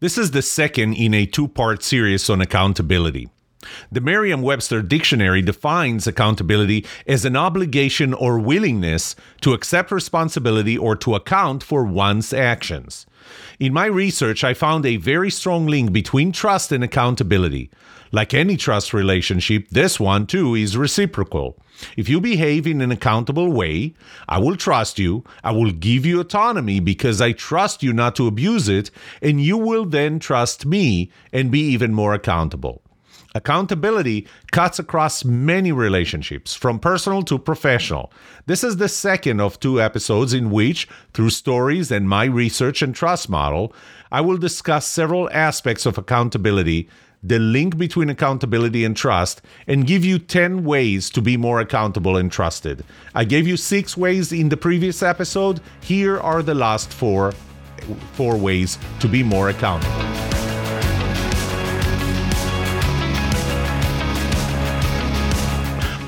This is the second in a two part series on accountability. The Merriam Webster Dictionary defines accountability as an obligation or willingness to accept responsibility or to account for one's actions. In my research, I found a very strong link between trust and accountability. Like any trust relationship, this one too is reciprocal. If you behave in an accountable way, I will trust you, I will give you autonomy because I trust you not to abuse it, and you will then trust me and be even more accountable. Accountability cuts across many relationships, from personal to professional. This is the second of two episodes in which, through stories and my research and trust model, I will discuss several aspects of accountability, the link between accountability and trust, and give you 10 ways to be more accountable and trusted. I gave you six ways in the previous episode. Here are the last four, four ways to be more accountable.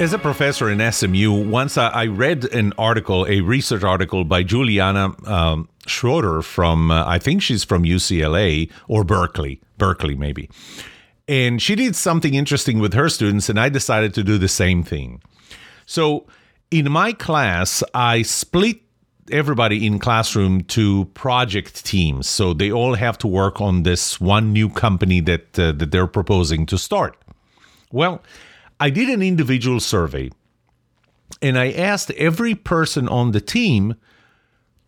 As a professor in SMU, once I, read an article, a research article by Juliana um, Schroeder from, uh, I think she's from UCLA or Berkeley, Berkeley maybe. And she did something interesting with her students, and I decided to do the same thing. So in my class, I split everybody in classroom to project teams. So they all have to work on this one new company that uh, that they're proposing to start. Well, I did an individual survey and I asked every person on the team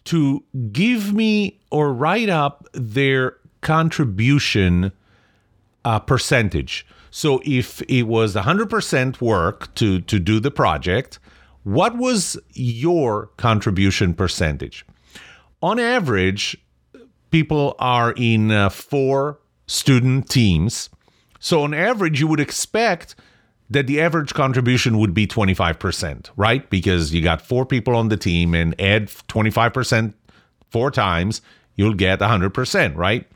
to give me or write up their contribution uh, percentage. So if it was 100% work to, to do the project, what was your contribution percentage? On average, people are in uh, four student teams. So on average, you would expect that the average contribution would be 25%, right? Because you got four people on the team and add 25% four times, you'll get 100%, right?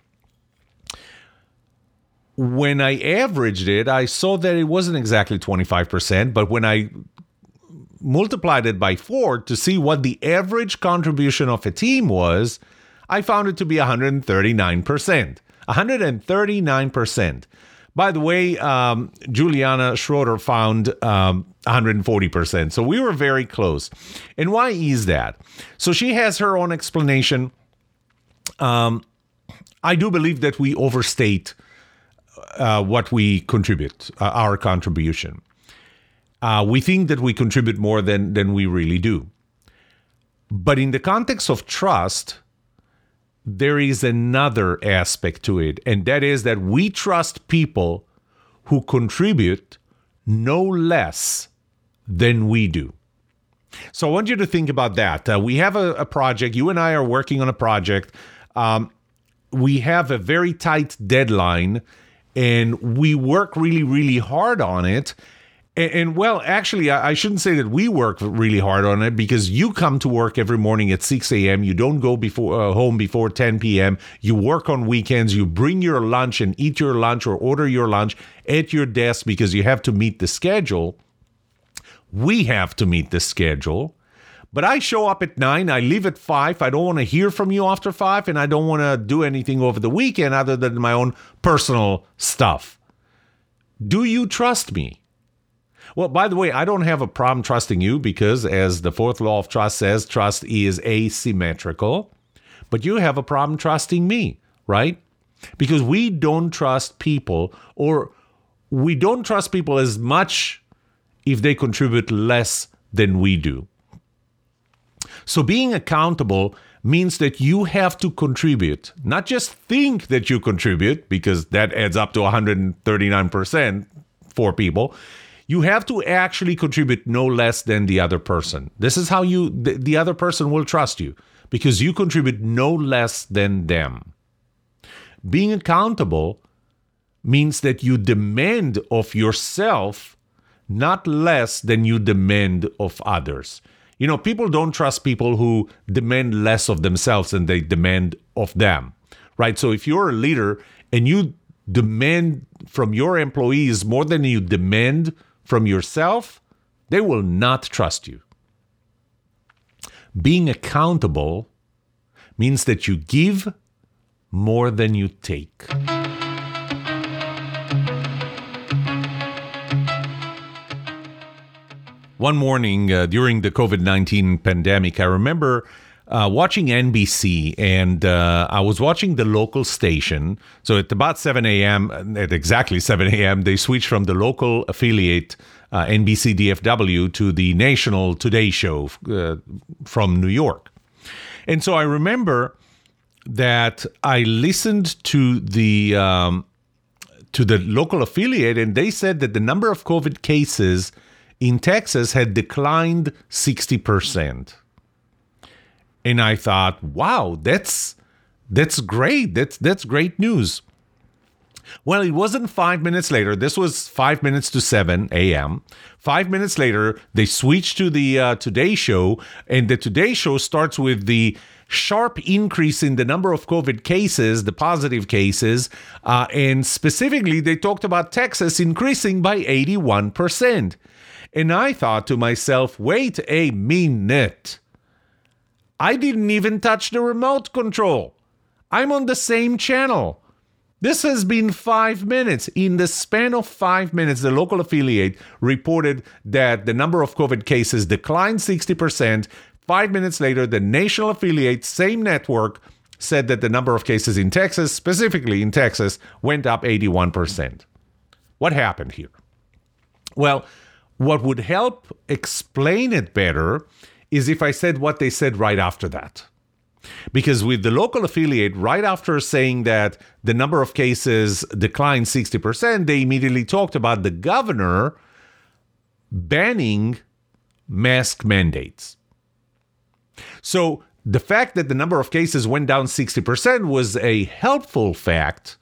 When I averaged it, I saw that it wasn't exactly 25%, but when I multiplied it by four to see what the average contribution of a team was, I found it to be 139%. 139%. By the way, um, Juliana Schroeder found um, 140%. So we were very close. And why is that? So she has her own explanation. Um, I do believe that we overstate uh, what we contribute, uh, our contribution. Uh, we think that we contribute more than, than we really do. But in the context of trust, there is another aspect to it, and that is that we trust people who contribute no less than we do. So I want you to think about that. Uh, we have a, a, project, you and I are working on a project. Um, we have a very tight deadline, and we work really, really hard on it. And, and well, actually, I, I, shouldn't say that we work really hard on it because you come to work every morning at 6 a.m. You don't go before uh, home before 10 p.m. You work on weekends. You bring your lunch and eat your lunch or order your lunch at your desk because you have to meet the schedule. We have to meet the schedule. But I show up at nine, I leave at five. I don't want to hear from you after five, and I don't want to do anything over the weekend other than my own personal stuff. Do you trust me? Well, by the way, I don't have a problem trusting you because, as the fourth law of trust says, trust is asymmetrical. But you have a problem trusting me, right? Because we don't trust people, or we don't trust people as much if they contribute less than we do. So, being accountable means that you have to contribute, not just think that you contribute, because that adds up to 139% for people you have to actually contribute no less than the other person. This is how you the, the other person will trust you because you contribute no less than them. Being accountable means that you demand of yourself not less than you demand of others. You know, people don't trust people who demand less of themselves than they demand of them, right? So if you're a leader and you demand from your employees more than you demand from yourself, they will not trust you. Being accountable means that you give more than you take. One morning uh, during the COVID 19 pandemic, I remember uh, watching NBC and uh, I was watching the local station. So at about 7 a.m., at exactly 7 a.m., they switched from the local affiliate uh, NBC DFW to the national Today Show uh, from New York. And so I remember that I listened to the um, to the local affiliate, and they said that the number of COVID cases in Texas had declined 60%. And I thought, wow, that's that's great. That's that's great news. Well, it wasn't five minutes later. This was five minutes to 7 a.m. Five minutes later, they switched to the uh, Today Show, and the Today Show starts with the sharp increase in the number of COVID cases, the positive cases, uh, and specifically, they talked about Texas increasing by 81%. And I thought to myself, wait a minute. I didn't even touch the remote control. I'm on the same channel. This has been five minutes. In the span of five minutes, the local affiliate reported that the number of COVID cases declined 60%. Five minutes later, the national affiliate, same network, said that the number of cases in Texas, specifically in Texas, went up 81%. What happened here? Well, what would help explain it better is if I said what they said right after that. Because with the local affiliate, right after saying that the number of cases declined 60%, they immediately talked about the governor banning mask mandates. So the fact that the number of cases went down 60% was a helpful fact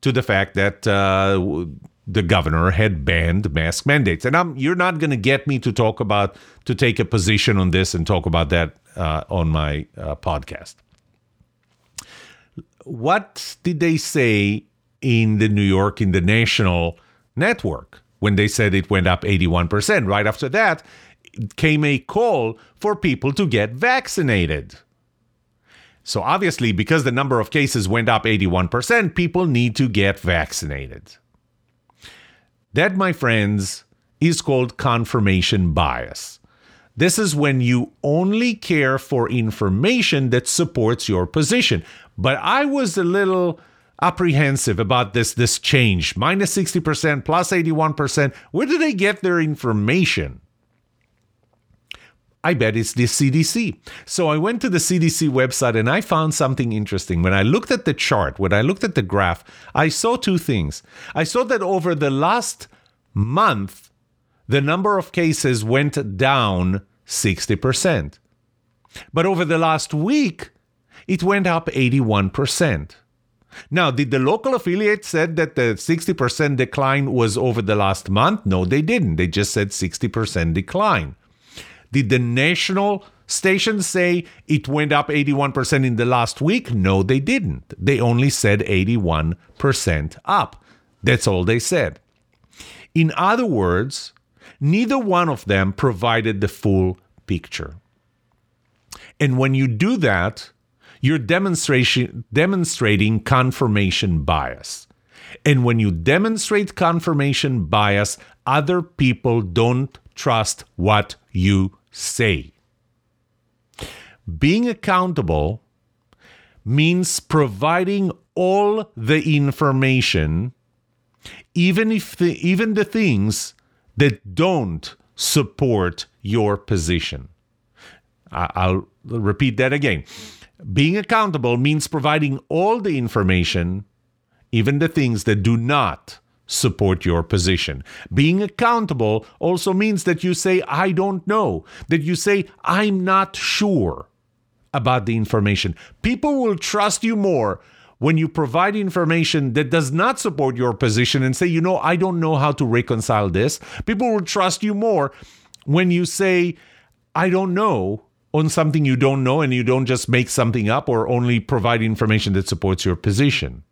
to the fact that uh, the governor had banned mask mandates. And I'm, you're not going to get me to talk about, to take a position on this and talk about that uh, on my uh, podcast. What did they say in the New York, in the national network, when they said it went up 81%? Right after that, came a call for people to get vaccinated. So, obviously, because the number of cases went up 81%, people need to get vaccinated. That, my friends, is called confirmation bias. This is when you only care for information that supports your position. But I was a little apprehensive about this this change minus 60% plus 81% where do they get their information I bet it's the CDC. So I went to the CDC website and I found something interesting. When I looked at the chart, when I looked at the graph, I saw two things. I saw that over the last month, the number of cases went down 60%. But over the last week, it went up 81%. Now, did the local affiliate said that the 60% decline was over the last month? No, they didn't. They just said 60% decline. Did the national station say it went up 81% in the last week? No, they didn't. They only said 81% up. That's all they said. In other words, neither one of them provided the full picture. And when you do that, you're demonstration, demonstrating confirmation bias. And when you demonstrate confirmation bias, other people don't trust what you say. Being accountable means providing all the information, even if the, even the things that don't support your position. I'll repeat that again. Being accountable means providing all the information, even the things that do not support your position. Being accountable also means that you say, I don't know, that you say, I'm not sure. about the information. People will trust you more when you provide information that does not support your position and say, you know, I don't know how to reconcile this. People will trust you more when you say, I don't know on something you don't know and you don't just make something up or only provide information that supports your position.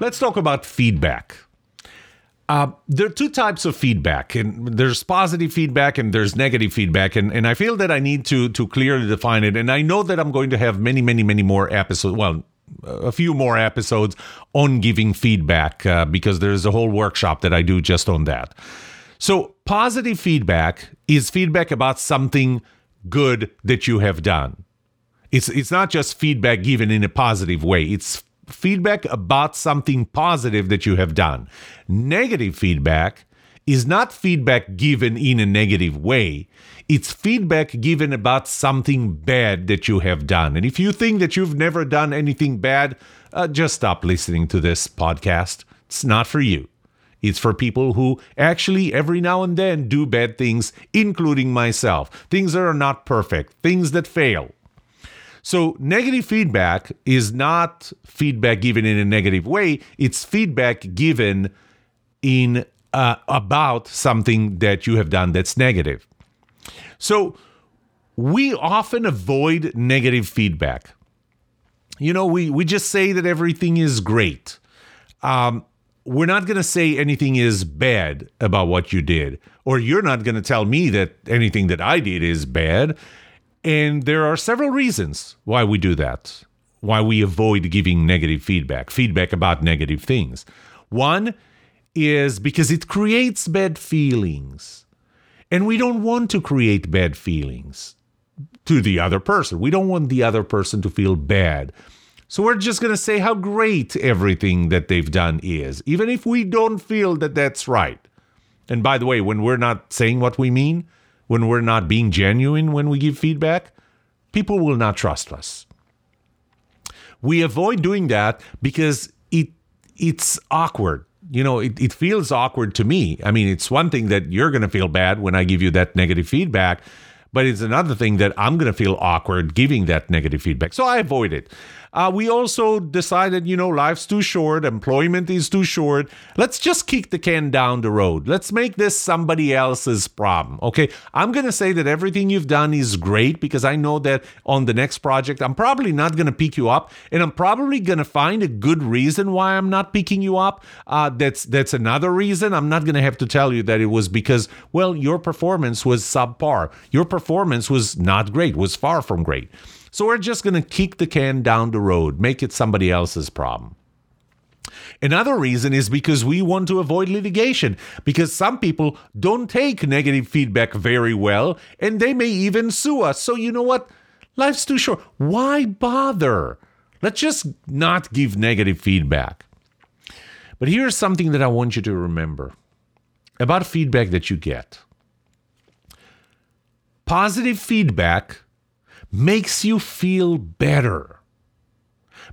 Let's talk about feedback. Uh, there are two types of feedback, and there's positive feedback and there's negative feedback, and, and I feel that I need to to clearly define it. And I know that I'm going to have many, many, many more episodes. Well, a few more episodes on giving feedback uh, because there's a whole workshop that I do just on that. So, positive feedback is feedback about something good that you have done. It's it's not just feedback given in a positive way. It's feedback about something positive that you have done. Negative feedback is not feedback given in a negative way. It's feedback given about something bad that you have done. And if you think that you've never done anything bad, uh, just stop listening to this podcast. It's not for you. It's for people who actually every now and then do bad things, including myself. Things that are not perfect, things that fail. So, negative feedback is not feedback given in a negative way, it's feedback given in uh, about something that you have done that's negative. So, we often avoid negative feedback. You know, we, we just say that everything is great. Um, we're not going to say anything is bad about what you did, or you're not going to tell me that anything that I did is bad. And there are several reasons why we do that, why we avoid giving negative feedback, feedback about negative things. One is because it creates bad feelings. And we don't want to create bad feelings to the other person. We don't want the other person to feel bad. So we're just going to say how great everything that they've done is, even if we don't feel that that's right. And by the way, when we're not saying what we mean, when we're not being genuine when we give feedback, people will not trust us. We avoid doing that because it it's awkward. You know, it, it feels awkward to me. I mean, it's one thing that you're to feel bad when I give you that negative feedback, but it's another thing that I'm to feel awkward giving that negative feedback. So I avoid it. Uh, we also decided, you know, life's too short, employment is too short. Let's just kick the can down the road. Let's make this somebody else's problem. Okay. I'm going to say that everything you've done is great because I know that on the next project, I'm probably not going to pick you up and I'm probably going to find a good reason why I'm not picking you up. Uh, that's, that's another reason. I'm not going to have to tell you that it was because, well, your performance was subpar. Your performance was not great, was far from great. So we're just going to kick the can down the road, make it somebody else's problem. Another reason is because we want to avoid litigation, because some people don't take negative feedback very well, and they may even sue us. So, you know what? Life's too short. Why bother? Let's just not give negative feedback. But here's something that I want you to remember about feedback that you get positive feedback makes you feel better.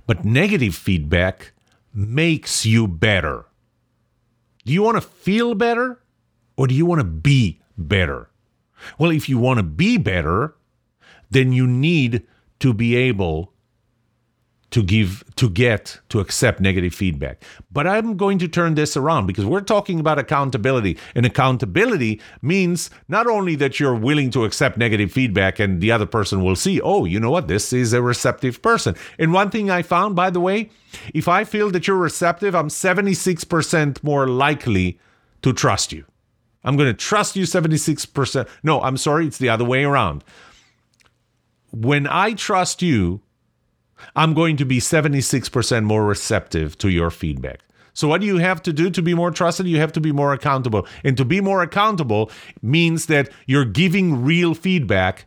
But negative feedback makes you better. Do you want to feel better or do you want to be better? Well, if you want to be better, then you need to be able to give to get to accept negative feedback. But i'm going to turn this around because we're talking about accountability. And accountability means not only that you're willing to accept negative feedback and the other person will see oh you know what? This is a receptive person. And one thing i found by the way if i feel that you're receptive i'm 76% more likely to trust you. I'm going to trust you 76% no i'm sorry it's the other way around. When i trust you I'm going to be 76% more receptive to your feedback. So, what do you have to do to be more trusted? You have to be more accountable. And to be more accountable means that you're giving real feedback,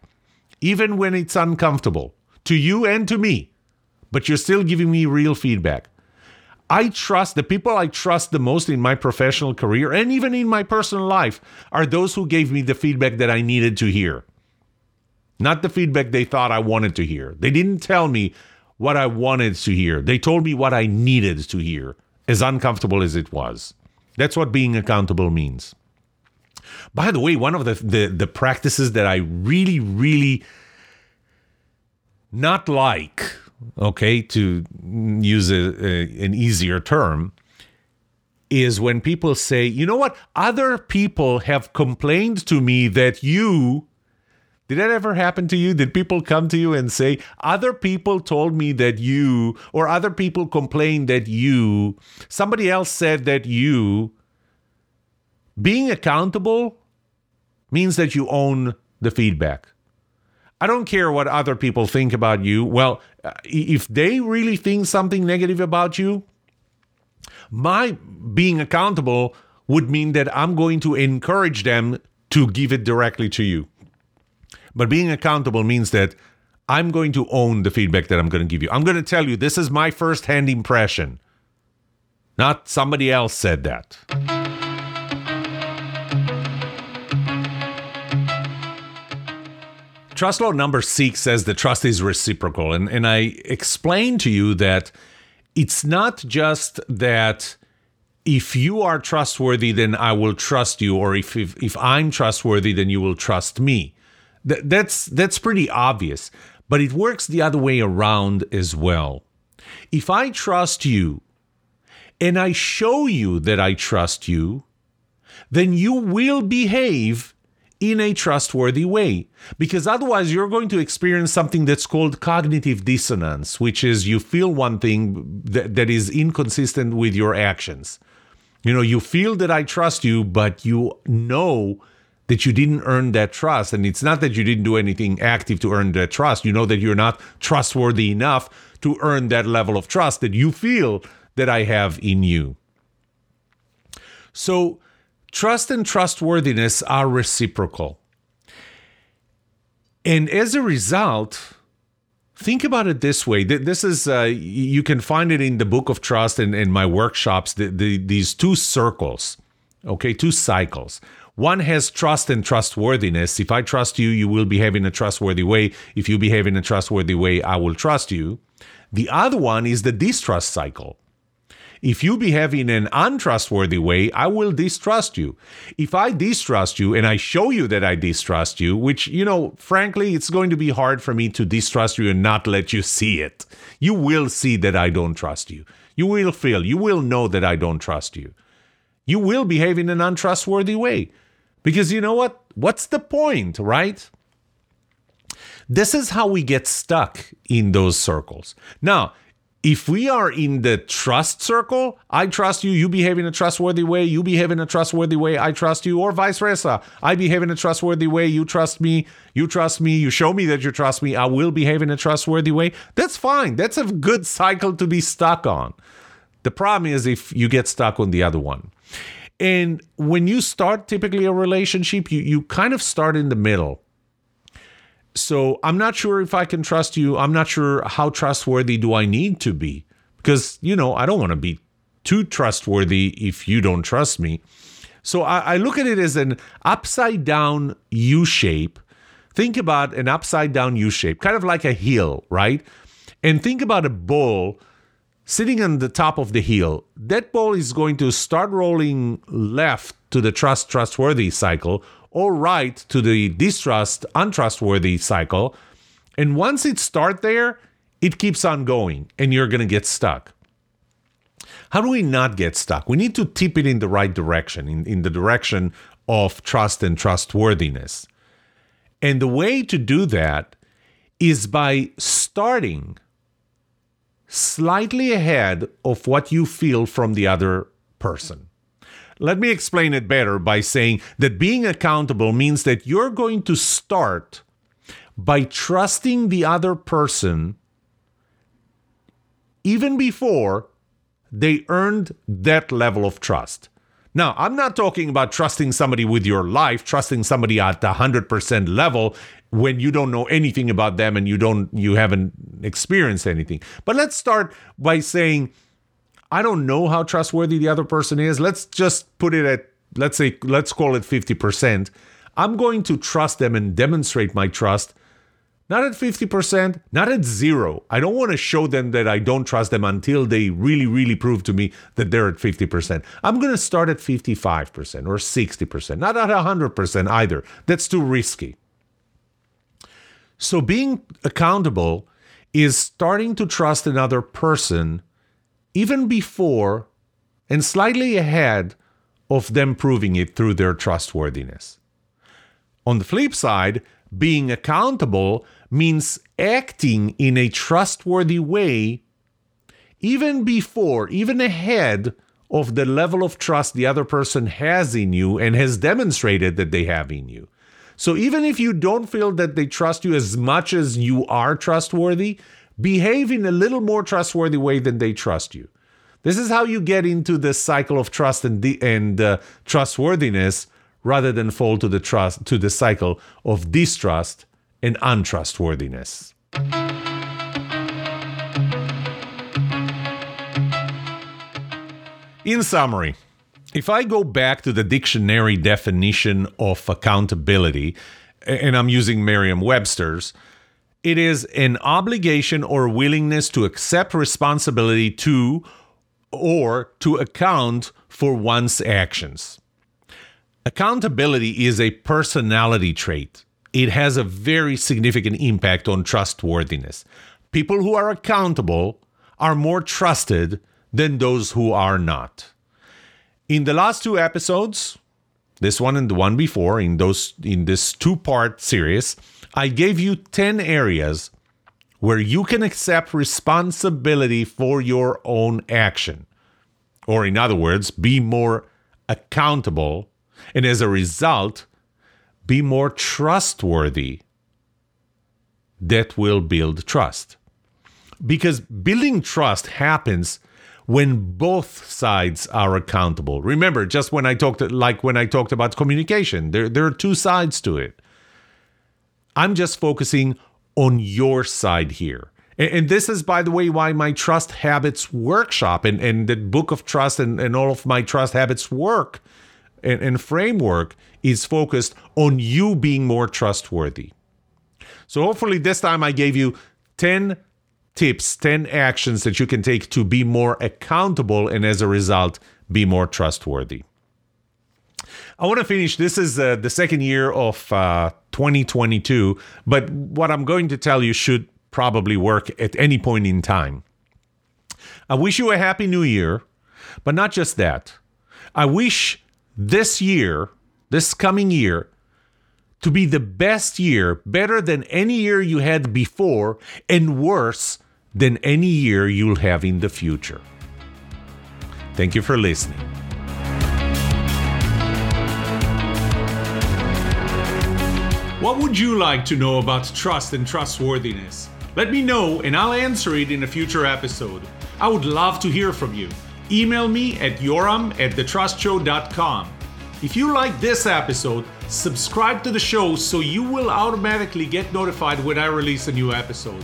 even when it's uncomfortable, to you and to me. But you're still giving me real feedback. I trust the people I trust the most in my professional career and even in my personal life are those who gave me the feedback that I needed to hear. Not the feedback they thought I wanted to hear. They didn't tell me what I wanted to hear. They told me what I needed to hear, as uncomfortable as it was. That's what being accountable means. By the way, one of the, the, the practices that I really, really not like, okay, to use a, a, an easier term, is when people say, you know what, other people have complained to me that you. Did that ever happen to you? Did people come to you and say, other people told me that you, or other people complained that you, somebody else said that you, being accountable means that you own the feedback. I don't care what other people think about you. Well, uh, if they really think something negative about you, my being accountable would mean that I'm going to encourage them to give it directly to you. But being accountable means that I'm going to own the feedback that I'm going to give you. I'm going to tell you this is my first hand impression, not somebody else said that. Trust law number six says the trust is reciprocal. And, and I explained to you that it's not just that if you are trustworthy, then I will trust you, or if, if, if I'm trustworthy, then you will trust me. Th- that's, that's pretty obvious, but it works the other way around as well. If I trust you and I show you that I trust you, then you will behave in a trustworthy way. Because otherwise, you're going to experience something that's called cognitive dissonance, which is you feel one thing that, that is inconsistent with your actions. You know, you feel that I trust you, but you know that you didn't earn that trust. And it's not that you didn't do anything active to earn that trust. You know that you're not trustworthy enough to earn that level of trust that you feel that I have in you. So, Trust and trustworthiness are reciprocal. And as a result, think about it this way. This is, uh, you can find it in the book of trust and in my workshops, the, the, these two circles, okay, two cycles. One has trust and trustworthiness. If I trust you, you will behave in a trustworthy way. If you behave in a trustworthy way, I will trust you. The other one is the distrust cycle. If you behave in an untrustworthy way, I will distrust you. If I distrust you and I show you that I distrust you, which, you know, frankly, it's going to be hard for me to distrust you and not let you see it. You will see that I don't trust you. You will feel, you will know that I don't trust you. You will behave in an untrustworthy way. Because you know what? What's the point, right? This is how we get stuck in those circles. Now, if we are in the trust circle, I trust you, you behave in a trustworthy way, you behave in a trustworthy way, I trust you, or vice versa. I behave in a trustworthy way, you trust me, you trust me, you show me that you trust me, I will behave in a trustworthy way. That's fine. That's a good cycle to be stuck on. The problem is if you get stuck on the other one. And when you start typically a relationship, you, you kind of start in the middle so I'm not sure if I can trust you. I'm not sure how trustworthy do I need to be because, you know, I don't want to be too trustworthy if you don't trust me. So I, I look at it as an upside down U shape. Think about an upside down U shape, kind of like a hill, right? And think about a ball sitting on the top of the hill. That ball is going to start rolling left to the trust trustworthy cycle or right to the distrust, untrustworthy cycle. And once it start there, it keeps on going and you're going to get stuck. How do we not get stuck? We need to tip it in the right direction, in, in the direction of trust and trustworthiness. And the way to do that is by starting slightly ahead of what you feel from the other person. Let me explain it better by saying that being accountable means that you're going to start by trusting the other person even before they earned that level of trust. Now, I'm not talking about trusting somebody with your life, trusting somebody at the 100% level when you don't know anything about them and you don't you haven't experienced anything. But let's start by saying I don't know how trustworthy the other person is. Let's just put it at, let's say, let's call it 50%. I'm going to trust them and demonstrate my trust Not at 50%, not at zero. I don't want to show them that I don't trust them until they really, really prove to me that they're at 50%. I'm going to start at 55% or 60%, not at 100% either. That's too risky. So being accountable is starting to trust another person even before and slightly ahead of them proving it through their trustworthiness. On the flip side, being accountable means acting in a trustworthy way even before, even ahead of the level of trust the other person has in you and has demonstrated that they have in you. So even if you don't feel that they trust you as much as you are trustworthy, behave in a little more trustworthy way than they trust you. This is how you get into the cycle of trust and, de- and uh, trustworthiness rather than fall to the trust to the cycle of distrust and untrustworthiness. In summary, if I go back to the dictionary definition of accountability, and I'm using Merriam Webster's, it is an obligation or willingness to accept responsibility to or to account for one's actions. Accountability is a personality trait. It has a very significant impact on trustworthiness. People who are accountable are more trusted than those who are not. In the last two episodes, this one and the one before, in those in this two-part series, I gave you 10 areas where you can accept responsibility for your own action. Or in other words, be more accountable and as a result, be more trustworthy. That will build trust. Because building trust happens when both sides are accountable. Remember, just when I talked like when I talked about communication, there, there are two sides to it. I'm just focusing on your side here. And, and this is, by the way, why my trust habits workshop and, and the book of trust and, and all of my trust habits work and, and framework is focused on you being more trustworthy. So hopefully this time I gave you 10 tips, 10 actions that you can take to be more accountable and as a result, be more trustworthy. I want to finish. This is uh, the second year of uh, 2022, but what I'm going to tell you should probably work at any point in time. I wish you a happy new year, but not just that. I wish this year, this coming year, to be the best year, better than any year you had before, and worse than any year you'll have in the future. Thank you for listening. What would you like to know about trust and trustworthiness? Let me know and I'll answer it in a future episode. I would love to hear from you email me at yoram at thetrustshow.com. If you like this episode, subscribe to the show so you will automatically get notified when I release a new episode.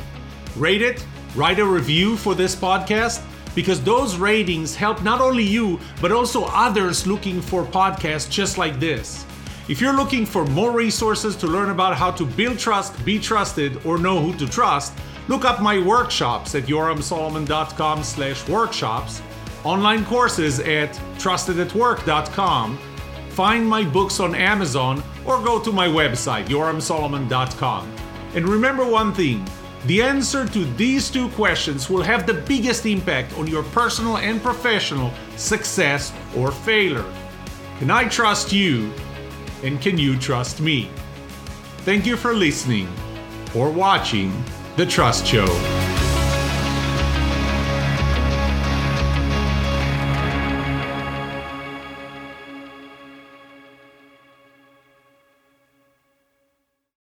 Rate it, write a review for this podcast, because those ratings help not only you, but also others looking for podcasts just like this. If you're looking for more resources to learn about how to build trust, be trusted, or know who to trust, look up my workshops at yoramsolomon.com slash workshops online courses at trustedatwork.com, find my books on Amazon, or go to my website, yoramsolomon.com. And remember one thing the answer to these two questions will have the biggest impact on your personal and professional success or failure. Can I trust you? And can you trust me? Thank you for listening or watching The Trust Show.